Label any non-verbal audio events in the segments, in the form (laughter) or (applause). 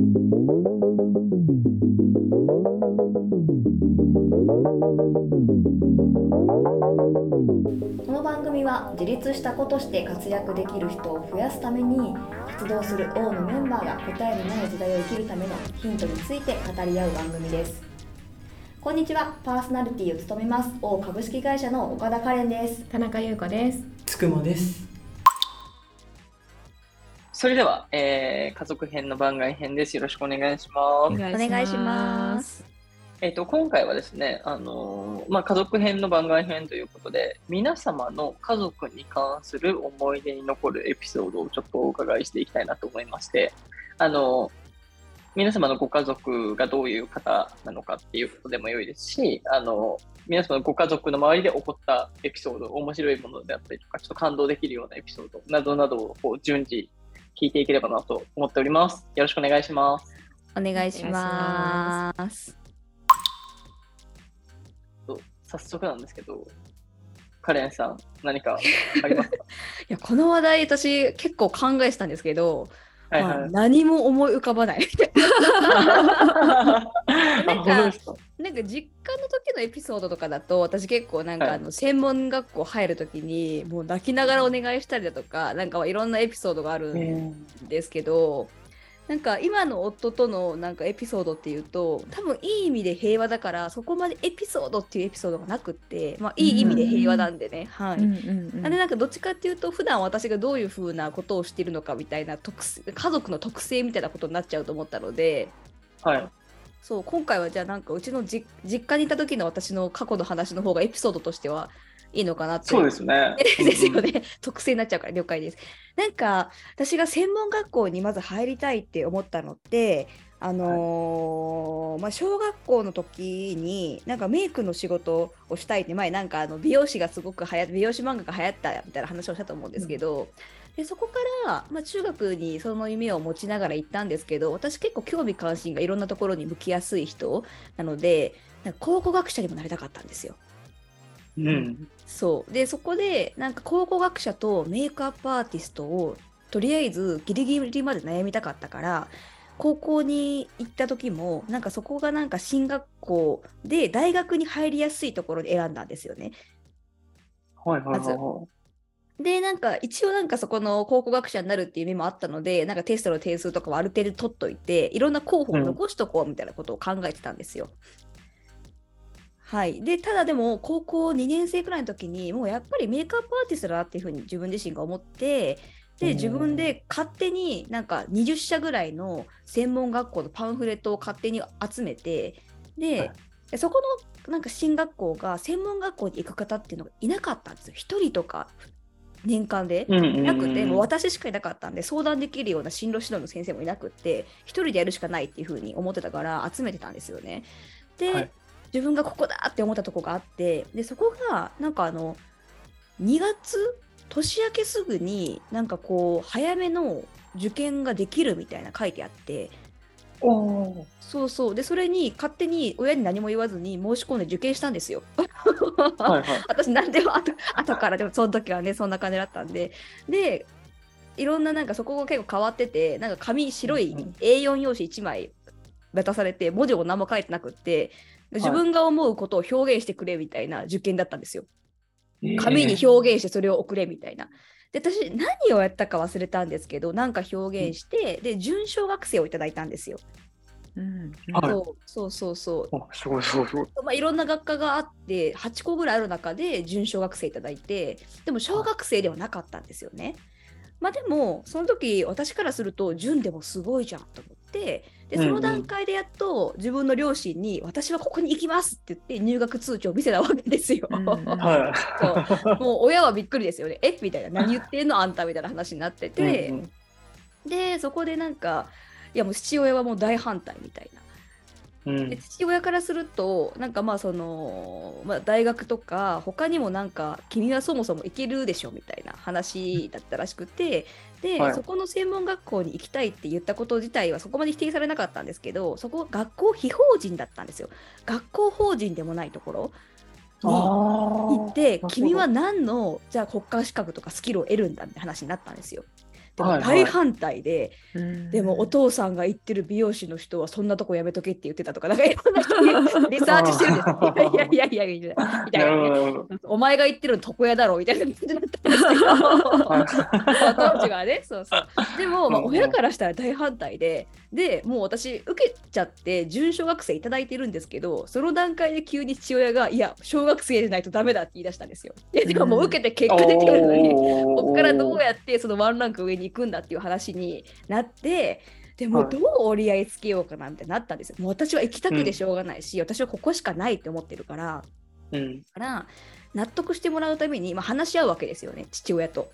この番組は自立した子として活躍できる人を増やすために活動する王のメンバーが答えのない時代を生きるためのヒントについて語り合う番組です。こんにちは。パーソナリティを務めます王株式会社の岡田カレンです。田中優子です。つくもです。それでは、えー家族編の番外編です。よろしくお願いします。お願いしますえっ、と、今回はですね、あのーまあ、家族編の番外編ということで、皆様の家族に関する思い出に残るエピソードをちょっとお伺いしていきたいなと思いまして、あのー皆様のご家族がどういう方なのかっていうことでも良いですし、あのー皆様のご家族の周りで起こったエピソード、面白いものであったりとか、ちょっと感動できるようなエピソードなどなどをこう順次聞いていければなと思っております。よろしくお願いします。お願いしますと早速なんですけど、カレンさん、何かありますか？(laughs) いやこの話題私結構考えてたんですけど、はいまあはい。何も思い浮かばない (laughs) あ本当ですか？なんか実家の時のエピソードとかだと私結構なんかはい。あの専門学校入る時にもう泣きながらお願いしたりだとかなんかいろんなエピソードがあるんですけど、なんか今の夫とのなんかエピソードっていうと多分いい意味で平和だからそこまでエピソードっていうエピソードがなくって、まあ、いい意味で平和なんでね、はい、うんうんうんなんでなんかどっちかっていうと普段私がどういう風なことをしているのかみたいな特性家族の特性みたいなことになっちゃうと思ったのではい。そう今回はじゃあなんかうちのじ実家にいた時の私の過去の話の方がエピソードとしてはいいのかなってそうですね。(laughs) ですよね。特性になっちゃうから了解です。なんか私が専門学校にまず入りたいって思ったのってあのーまあ、小学校の時になんかメイクの仕事をしたいって前なんかあの美容師がすごく流行美容師漫画が流行ったみたいな話をしたと思うんですけど、でそこから、まあ、中学にその夢を持ちながら行ったんですけど私結構興味関心がいろんなところに向きやすい人なのでなんか考古学者にもなりたかったんですよ。うん。そうでそこでなんか考古学者とメイクアップアーティストをとりあえずギリギリまで悩みたかったから高校に行った時もなんかそこがなんか進学校で大学に入りやすいところで選んだんですよね。はいはいはいまずはでなんか一応なんかそこの考古学者になるっていう夢もあったのでなんかテストの点数とかはある程度取っといていろんな候補を残しとこうみたいなことを考えてたんですよ。はい、でただでも高校2年生くらいの時にもうやっぱりメイクアップアーティストだなっていうふうに自分自身が思ってでうん。自分で勝手になんか20社ぐらいの専門学校のパンフレットを勝手に集めてで、はい。でそこのなんか進学校が専門学校に行く方っていうのがいなかったんですよ。1人とか年間で。い。なくて、もう私しかいなかったんで、相談できるような進路指導の先生もいなくって、一人でやるしかないっていう風に思ってたから集めてたんですよね。で、はい自分がここだって思ったとこがあって、で、そこが、なんかあの、2月、年明けすぐになんかこう、早めの受験ができるみたいな書いてあって、そうそう。で、それに勝手に親に何も言わずに申し込んで受験したんですよ。はいはい。(laughs) 私何でも後後からでもその時はねそんな感じだったんででいろんななんかそこが結構変わっててなんか紙白いうんうん A4 用紙1枚渡されて文字も何も書いてなくって自分が思うことを表現してくれみたいな受験だったんですよ。紙に表現してそれを送れみたいな。で私何をやったか忘れたんですけどなんか表現して、で準小学生をいただいたんですよ。うんはいそうそうそうそうおすごいすごいすごい。まあ、いろんな学科があって8個ぐらいある中で準小学生いただいてでも小学生ではなかったんですよね。まあでもその時私からすると準でもすごいじゃんと思ってでその段階でやっと自分の両親に私はここに行きますって言って入学通知を見せたわけですよ。うんう。(laughs) もう親はびっくりですよね。え？みたいな何言ってんの？あんたみたいな話になってて、うんうんでそこでなんかいやもう父親はもう大反対みたいな。うん。で父親からするとなんかまあその、まあ、大学とか他にもなんか君はそもそも行けるでしょみたいな話だったらしくてで、はい。そこの専門学校に行きたいって言ったこと自体はそこまで否定されなかったんですけどそこ学校非法人だったんですよ。学校法人でもないところに行って君は何のじゃあ国家資格とかスキルを得るんだって話になったんですよ。でもはいはい大反対で、うんでもお父さんが言ってる美容師の人はそんなとこやめとけって言ってたとか、なんかいろんな人に (laughs) リサーチしてるんですよ。いやいやいやいやみたいな。お前が言ってるの床屋だろみたいな感じだったんですけど。は (laughs) 当時はね、そうそう。でも、まあ、親からしたら大反対で、でもう私、受けちゃって、準小学生いただいてるんですけど、その段階で急に父親が、いや、小学生じゃないとダメだって言い出したんですよ。いや、でももう受けて結果出てるのに、ここからどうやってそのワンランク上に行くんだっていう話になって、でもはいどう折り合いつけようかなみたいになったんですよ。もう私は行きたくてしょうがないし、私はここしかないって思ってるから、うん。から納得してもらうために、まあ、話し合うわけですよね父親と。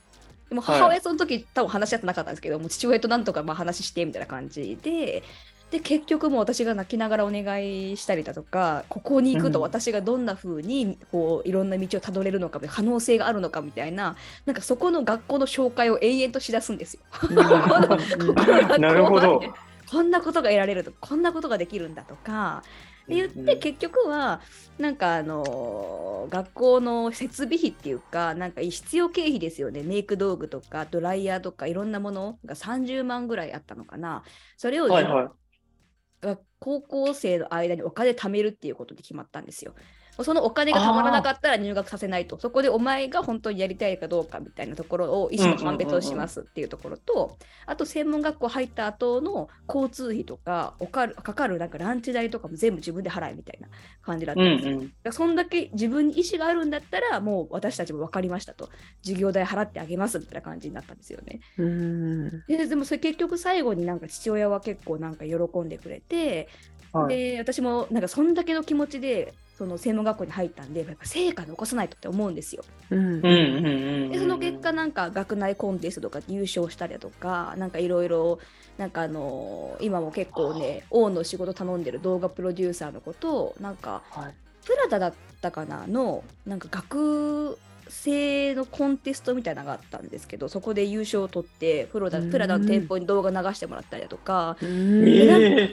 でもはい母親その時、多分話し合ってなかったんですけども父親となんとかまあ話してみたいな感じでで結局もう私が泣きながらお願いしたりだとかここに行くとうん私がどんな風にこういろんな道をたどれるのか可能性があるのかみたいななんかそこの学校の紹介を延々としだすんですよ。(laughs) なるほど。こんなことが得られるとこんなことができるんだとかって言って、うん結局はなんかあのー学校の設備費っていうかなんか必要経費ですよねメイク道具とかドライヤーとかいろんなものが30万ぐらいあったのかなそれを、はいはい。高校生の間にお金貯めるっていうことで決まったんですよ。そのお金がたまらなかったら入学させないと、そこでお前が本当にやりたいかどうかみたいなところを意思の判別をしますっていうところと、あと専門学校入った後の交通費とかおかるかかるなんかランチ代とかも全部自分で払えみたいな感じだったうんんですよ。うん。だからそんだけ自分に意思があるんだったら、もう私たちも分かりましたと、授業代払ってあげますみたいな感じになったんですよね。うんででもそれ結局最後になんか父親は結構なんか喜んでくれて、はいで私もなんかそんだけの気持ちでその専門学校に入ったんでやっぱ成果残さないとって思うんですよ。うん。でその結果なんか学内コンテストとか優勝したりだとかなんかいろいろなんかあの今も結構ね王の仕事頼んでる動画プロデューサーのことをなんかはいプラダだったかなのなんか学生のコンテストみたいなのがあったんですけどそこで優勝を取ってプロダうん。プラダの店舗に動画流してもらったりだとか、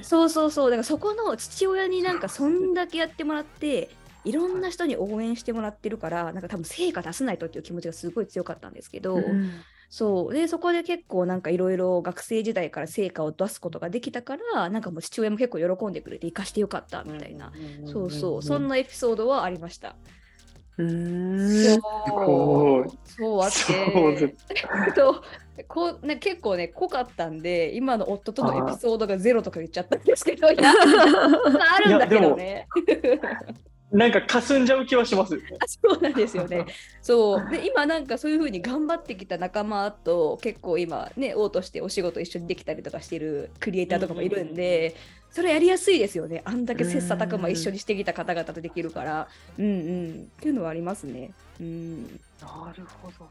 そうそうそうだからそこの父親になんかそんだけやってもらっていろんな人に応援してもらってるからなんか多分成果出さないとっていう気持ちがすごい強かったんですけど、うん。そう。でそこで結構なんかいろいろ学生時代から成果を出すことができたからなんかもう父親も結構喜んでくれて生かしてよかったみたいな、そうそう。そんなエピソードはありました。うんそうそうあっそうてそうこうね、結構ね濃かったんで今の夫とのエピソードがゼロとか言っちゃったんですけどいやあるんだけどね。なんか霞んじゃう気はしますそうなんですよね。そうで今なんかそういう風に頑張ってきた仲間と結構今ね王としてお仕事一緒にできたりとかしてるクリエイターとかもいるんで、それやりやすいですよね。あんだけ切磋琢磨一緒にしてきた方々とできるから、うんうんっていうのはありますね。うん。なるほど。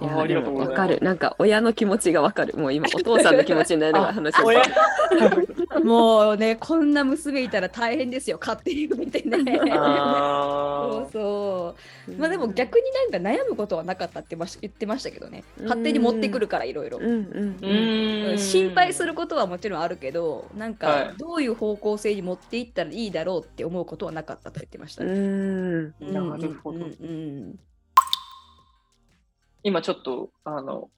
いやあありがとうございます。わかる。なんか親の気持ちがわかる。もう今お父さんの気持ちになりながら話 (laughs) (laughs) もうねこんな娘いたら大変ですよ勝手に見てね。そうあそう。まあでも逆になんか悩むことはなかったって言ってましたけどね。勝手に持ってくるからいろいろ心配することはもちろんあるけどなんはいかどういう方向性に持っていったらいいだろうって思うことはなかったと言ってましたうね。なるほどうんうん今ちょっと、あの、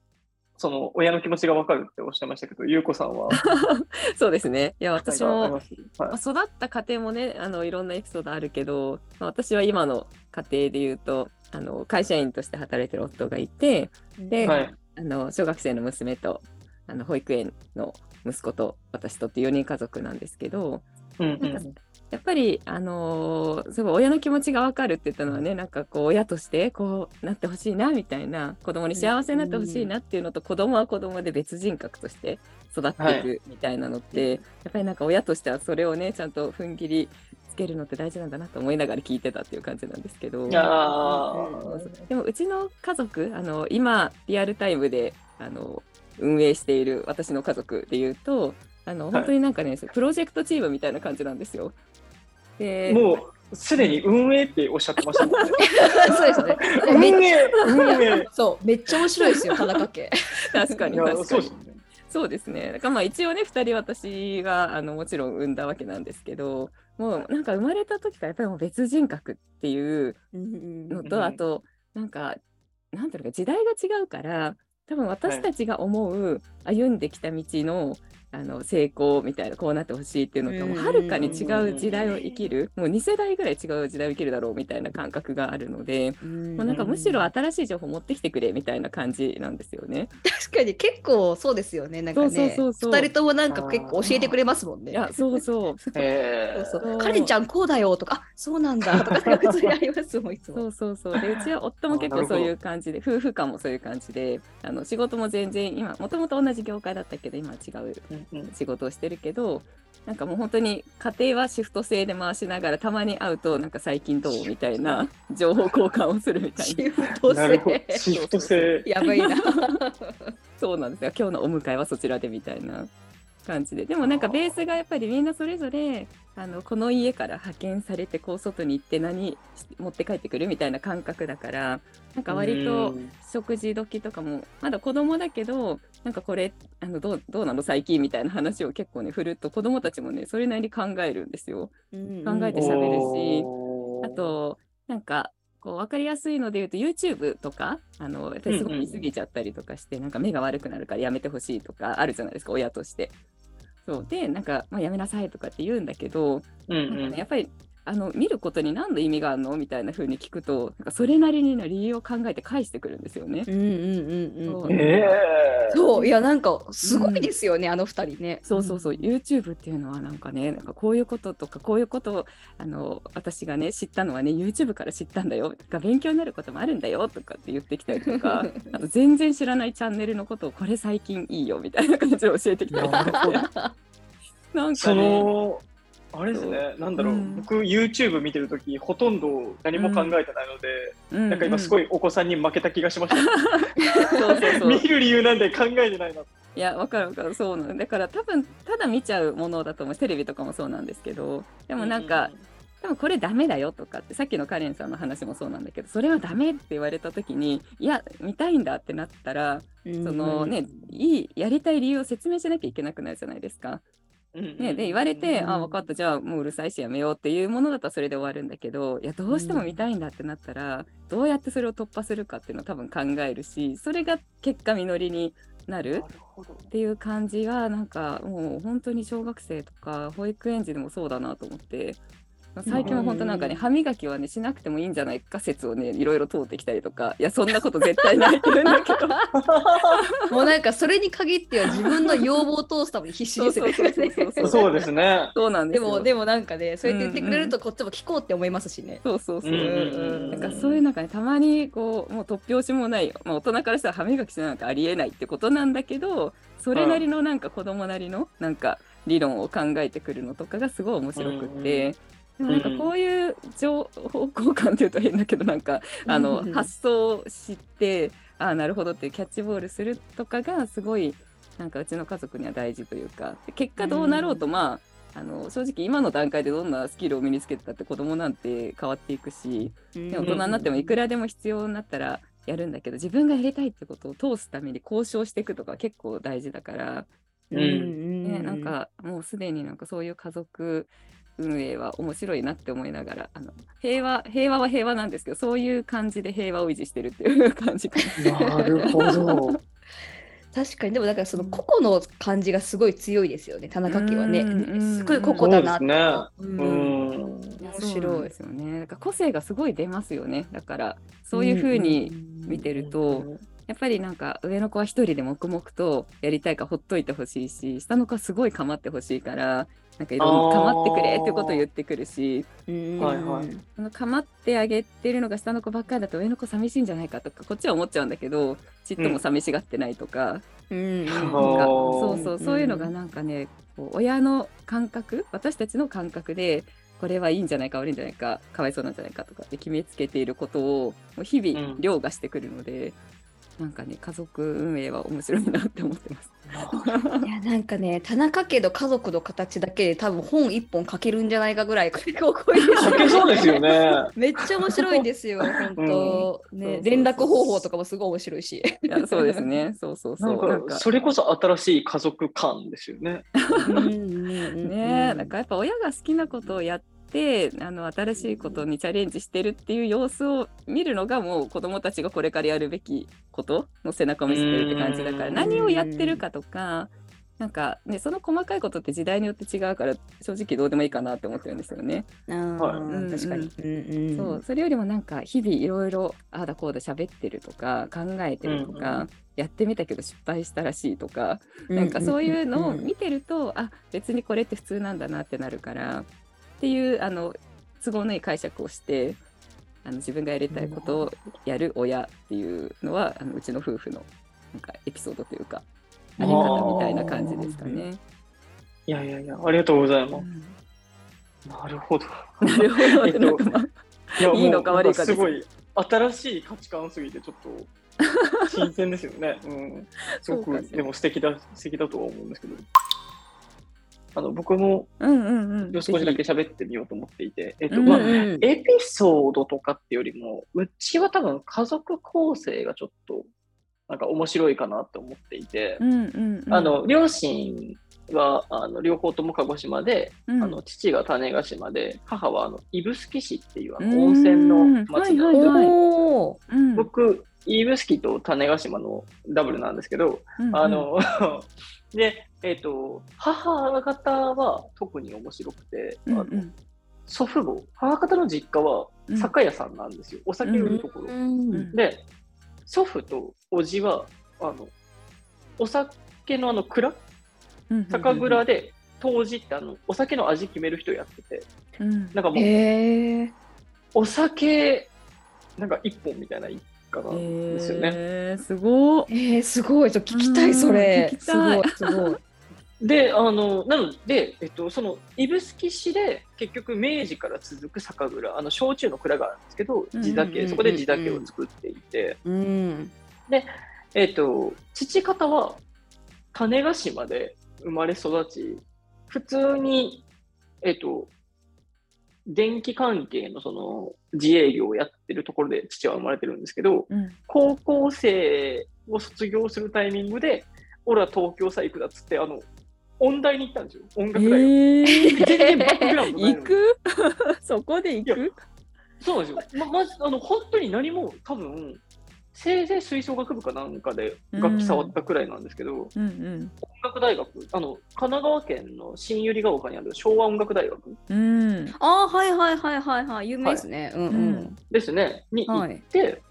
その親の気持ちがわかるっておっしゃいましたけど、ゆうこさんは？(laughs) そうですね。いや私もはいまあ、育った家庭もねあのいろんなエピソードあるけど、まあ、私は今の家庭で言うとあの会社員として働いてる夫がいてうんではい。あの小学生の娘とあの保育園の息子と私とって4人家族なんですけどうんうんやっぱり、あのーすごい親の気持ちが分かるって言ったのはねなんかこう親としてこうなってほしいなみたいな子供に幸せになってほしいなっていうのと、子供は子供で別人格として育っていくみたいなのって、やっぱりなんか親としてはそれをねちゃんと踏ん切りつけるのって大事なんだなと思いながら聞いてたっていう感じなんですけど。でもうちの家族あの今リアルタイムであの運営している私の家族でいうとあのはい。本当になんかね、プロジェクトチームみたいな感じなんですよ。でもうすでに運営っておっしゃってましたもんね。(laughs) そうですよね。め運営運営そうめっちゃ面白いですよ田中家。確かに確かにそうですね。だからまあ一応ね2人私があのもちろん産んだわけなんですけどもうなんか生まれた時からやっぱりもう別人格っていうのうんとあとなんかなんていうのか時代が違うから多分私たちが思う歩んできた道のあの成功みたいなこうなってほしいっていうのともうんはるかに違う時代を生きるもう2世代ぐらい違う時代を生きるだろうみたいな感覚があるので、もうなんかむしろ新しい情報持ってきてくれみたいな感じなんですよね。確かに結構そうですよね。なんかね、そうそうそうそう。二人ともなんか結構教えてくれますもんね。いやそうそうえそう。(laughs) そうそう。カレンちゃんこうだよとか、あそうなんだ。とか普通にありますもん、いつも。そうそうそう。でうちは夫も結構そういう感じで夫婦間もそういう感じであの仕事も全然今もともと同じ業界だったけど今は違う仕事をしてるけどなんかもう本当に家庭はシフト制で回しながらたまに会うとなんか最近どうみたいな情報交換をするみたいなシフト制。シフト制。(laughs) やばいな。(laughs) そうなんですよ今日のお迎えはそちらでみたいな感じで。でもなんかベースがやっぱりみんなそれぞれあのこの家から派遣されてこう外に行って何持って帰ってくるみたいな感覚だからなんか割とうん。食事時とかもまだ子供だけどなんかこれあのどうどうなの？最近みたいな話を結構ね振ると子供たちもねそれなりに考えるんですよ。考えて喋るしおー。あとなんかこう分かりやすいので言うと YouTube とかあのやっぱりすごい見過ぎちゃったりとかして、なんか目が悪くなるからやめてほしいとかあるじゃないですか親として。そう。でなんか、まあ、やめなさいとかって言うんだけど、うんうん。ね、やっぱりあの見ることに何の意味があるの？みたいな風に聞くとなんかそれなりにの理由を考えて返してくるんですよね。うんうんうんうん。そう。ええそう、いや、なんかすごいですよね、あの二人ね。そうそうそう、YouTube っていうのはなんかね、なんかこういうこととか、こういうことをあの私がね、知ったのはね、YouTube から知ったんだよとか、勉強になることもあるんだよとかって言ってきたりとか、(laughs) あと全然知らないチャンネルのことを、これ最近いいよみたいな感じで教えてきたりとかなんかそね、の、あれですね、なんだろう、うん僕 YouTube 見てるとき、ほとんど何も考えてないので、ななんか今すい、ごいお子さんに負けた気がしました。(laughs) そうそうそう見る理由なんで考えてないな。いや、わかるわかる、そうなの。だから多分、ただ見ちゃうものだと思う。テレビとかもそうなんですけど、でもなんか、でもこれダメだよとかってさっきのカレンさんの話もそうなんだけどそれはダメって言われた時にいや見たいんだってなったらそのねいいやりたい理由を説明しなきゃいけなくなるじゃないですか。ね、で言われて、うんあ分かったじゃあもううるさいしやめようっていうものだったらそれで終わるんだけどいやどうしても見たいんだってなったら、どうやってそれを突破するかっていうのを多分考えるしそれが結果実りになる。っていう感じはなんかもう本当に小学生とか保育園児でもそうだなと思って最近は本当なんかねうん。歯磨きはねしなくてもいいんじゃないか説をねいろいろ通ってきたりとかいやそんなこと絶対ないって言うんだけど。(laughs) もうなんかそれに限っては自分の要望を通すために必死ですよね。そうそうそうそうそうそうですね。そうなんでよ。ですもでもなんかねそうやって言ってくれるとこっちも聞こうって思いますしね。そうそうそう、う。んうんうんなんかそういうなんかねたまにこうもう突拍子もない、まあ、大人からしたら歯磨きしなんかありえないってことなんだけどそれなりのなんか子供なりのなんか理論を考えてくるのとかがすごい面白くって。でもなんかこういう情報交換っていうと変だけどなんかあのうん。発想を知ってああなるほどってキャッチボールするとかがすごいなんかうちの家族には大事というかで結果どうなろうとまああの正直今の段階でどんなスキルを身につけてたって子供なんて変わっていくし、ね、大人になってもいくらでも必要になったらやるんだけど自分がやりたいってことを通すために交渉していくとか結構大事だから、うん。うん。ね、なんかもうすでになんかそういう家族運営は面白いなって思いながらあの平和平和は平和なんですけどそういう感じで平和を維持してるっていう感じかな。なるほど。(laughs) 確かにでもだからその個々の感じがすごい強いですよね田中家はねすごい個々だなってそうんん。面白いですよね。だから個性がすごい出ますよね。だからそういう風に見てると、やっぱりなんか上の子は一人で黙々とやりたいからほっといてほしいし下の子はすごい構ってほしいからなんかいろんな構ってくれってことを言ってくるしうん。はいはい。その構ってあげてるのが下の子ばっかりだと上の子寂しいんじゃないかとかこっちは思っちゃうんだけどちっとも寂しがってないとか,、うん。なんかそうそうそういうのがなんかねこう親の感覚私たちの感覚でこれはいいんじゃないか悪いんじゃないかかわいそうなんじゃないかとかって決めつけていることをもう日々うん。凌駕してくるので、なんかね家族運営は面白いなって思ってます。(laughs) いやなんかね田中家の家族の形だけで多分本一本書けるんじゃないかぐらいこうこういう書けそうですよね。(laughs) めっちゃ面白いんですよ本当、そうそうそうね連絡方法とかもすごい面白いしいやそうですねそうそうなそう。なんんか、それこそ新しい家族感ですよね。うんうんねえなんかやっぱ親が好きなことをやっってあの新しいことにチャレンジしてるっていう様子を見るのがもう子どもたちがこれからやるべきことの背中を見せてるって感じだからうん。何をやってるかとかなんかねその細かいことって時代によって違うから正直どうでもいいかなって思ってるんですよね。あーはい。確かに。うんうん。そうそれよりもなんか日々いろいろああだこうだ喋ってるとか考えてるとか、うんうん。やってみたけど失敗したらしいとか、なんかそういうのを見てると、あ別にこれって普通なんだなってなるからっていうあの都合のいい解釈をしてあの自分がやりたいことをやる親っていうのはあのうちの夫婦のなんかエピソードというかあり方みたいな感じですかね。いやいやいや、ありがとうございまうんす。なるほど。なるほど、えっといやいいのか悪いかすごい新しい価値観すぎてちょっと (laughs) 新鮮ですよね。うん、すごくでも素敵だ素敵だとは思うんですけど。あの僕もうんうんうん。少しだけ喋ってみようと思っていて、えっとうんまあ、うん。エピソードとかってよりも、うちは多分家族構成がちょっとなんか面白いかなと思っていて、うんうんうん、あの両親はあの両方とも鹿児島で、うん。あの父が種子島で、母はあの指宿市っていうあうん。の温泉の町なはいはいはい。おー。うん。僕、指宿と種子島のダブルなんですけど、うんうん。あの (laughs) で、えっ、と、母方は特に面白くて、あのうん。うん祖父母、母方の実家はうん。酒屋さんなんですよ。お酒売るところ。うんで、祖父と叔父は、あの、お酒のあの蔵、うん酒蔵で、当時ってあの、お酒の味決める人やってて、うん。なんかもう。お酒、なんか一本みたいな一家なんですよね。えー、すごっえー、すごい。ちょっと聞きたい、それ。うん聞きたいすごい、すごい。で、あの、なので、えっと、その、指宿市で、結局、明治から続く酒蔵、あの、焼酎の蔵があるんですけど、地酒、そこで地酒を作っていて、うん。えっと、父方は、種子島で生まれ育ち、普通に、えっと、電気関係のその自営業をやってるところで父は生まれてるんですけど、うん。高校生を卒業するタイミングで、俺は東京さ行くだっつって、あの、音大に行ったんですよ、音え楽大学。ー、(laughs) 全然バックグラウンドないのに。行く？(laughs) そこで行く？そうなんですよ。ま、まず、あの、本当に何も多分、せいぜい吹奏楽部かなんかで楽器触ったくらいなんですけど、うんうん音楽大学、あの、神奈川県の新百合ヶ丘にある昭和音楽大学うんあーはいはいはいはいはい。有名ですね。うんうん。ですね、に行って、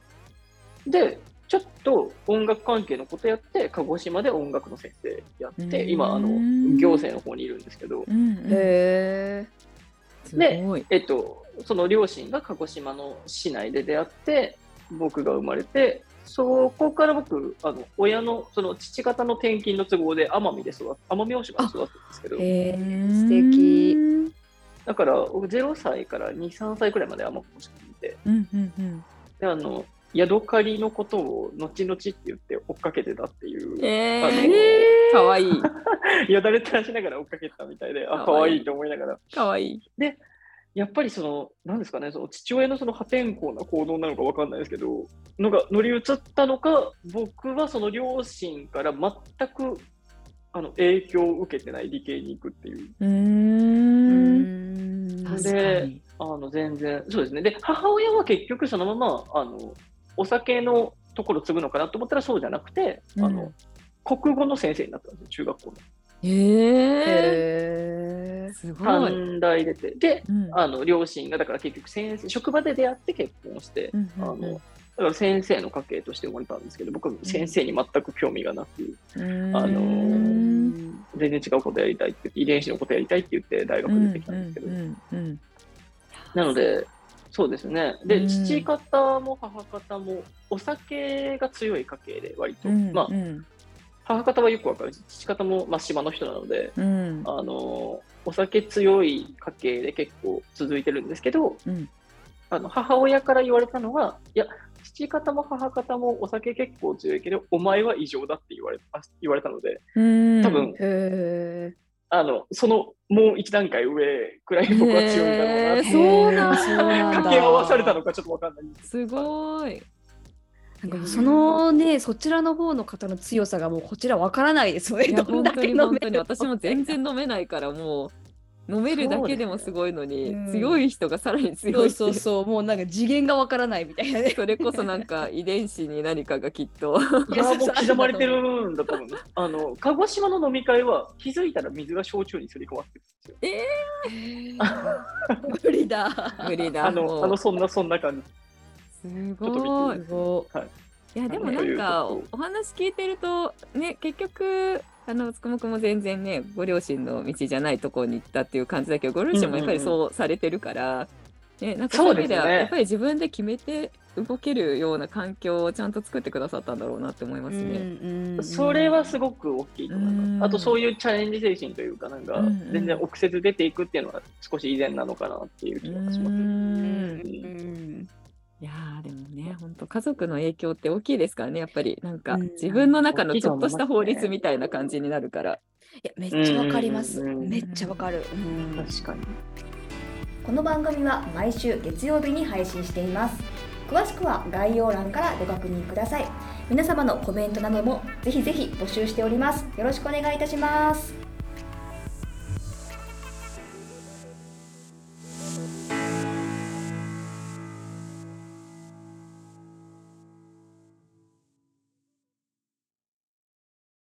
で、ちょっと音楽関係のことやって、鹿児島で音楽の先生やって、うん今、あの、行政の方にいるんですけど、うんうんへえ。すごい。えっと、その両親が鹿児島の市内で出会って、僕が生まれて、そこから僕、あの親のその父方の転勤の都合で奄美で育っ奄美大島で育ったんですけど。素敵。だから僕0歳から2、3歳くらいまで奄美大島にいて、うんうんうんであのヤドカリのことを後々って言って追っかけてたっていう、えー、(laughs) かわいい。(laughs) よだれ垂らしながら追っかけてたみたいで、あ、かわいいかわいいと思いながら。かわいい。やっぱりその、なんですかね、その父親のその破天荒な行動なのかわかんないですけど、のが乗り移ったのか、僕はその両親から全くあの影響を受けてない理系に行くっていう。うー。うんん確かでに。あの全然、そうですね。で、母親は結局そのまま、あの、お酒のところ継ぐのかなと思ったらそうじゃなくて、あうんの、国語の先生になったんですよ、中学校の。えー、へえ。すごい。短大出て。で、うん。あの、両親が、だから結局先生、職場で出会って結婚して、うんうんあの、だから先生の家系として生まれたんですけど、僕は先生に全く興味がなく、うん。あのー全然違うことやりたいって遺伝子のことやりたいって言って大学出てきたんですけど、うんうんうんなので、そうですね。で、うん。父方も母方もお酒が強い家系で割と、うんまあう、ん母方はよくわかる。し、父方も、まあ、島の人なので、うん。あの、お酒強い家系で結構続いてるんですけど、うん。あの母親から言われたのは、いや、父方も母方もお酒結構強いけど、お前は異常だって言われあ言われたので、うん。多分。あの、そのもう一段階上くらい僕は強いんだろうなって掛け合わされたのかちょっとわかんないすごい。なんかそのね、そちらの方の方の強さがもうこちらわからないですよね。どんだけ飲め本当に本当に。る私も全然飲めないからもう飲めるだけでもすごいのに、うん強い人がさらに強そいそうそうもうなんか次元がわからないみたいな。ねそれこそなんか遺伝子に何かがきっと。いや、もう刻まれてるんだと思う。(laughs) あの、鹿児島の飲み会は気づいたら水が焼酎にすり込まってるんですよ。(laughs) 無理だ。無理だあの、あのそんな、そんな感じ。すごい。ごいやでもはい。なんかお話聞いてるとね結局あのつくもくも全然ねご両親の道じゃないところに行ったっていう感じだけどご両親もやっぱりそうされてるから、ね、なんかそういう意味ではやっぱり自分で決めて動けるような環境をちゃんと作ってくださったんだろうなって思いますね。それはすごく大きいと思いう。んます。あとそういうチャレンジ精神というか、なんか全然臆せず出ていくっていうのは少し以前なのかなっていう気がします。ね本当家族の影響って大きいですからねやっぱり。なんかうん。自分の中のちょっとした法律みたいな感じになるから。いやめっちゃわかります。うん。めっちゃわかる。うん。確かに。この番組は毎週月曜日に配信しています。詳しくは概要欄からご確認ください。皆様のコメントなどもぜひぜひ募集しております。よろしくお願いいたします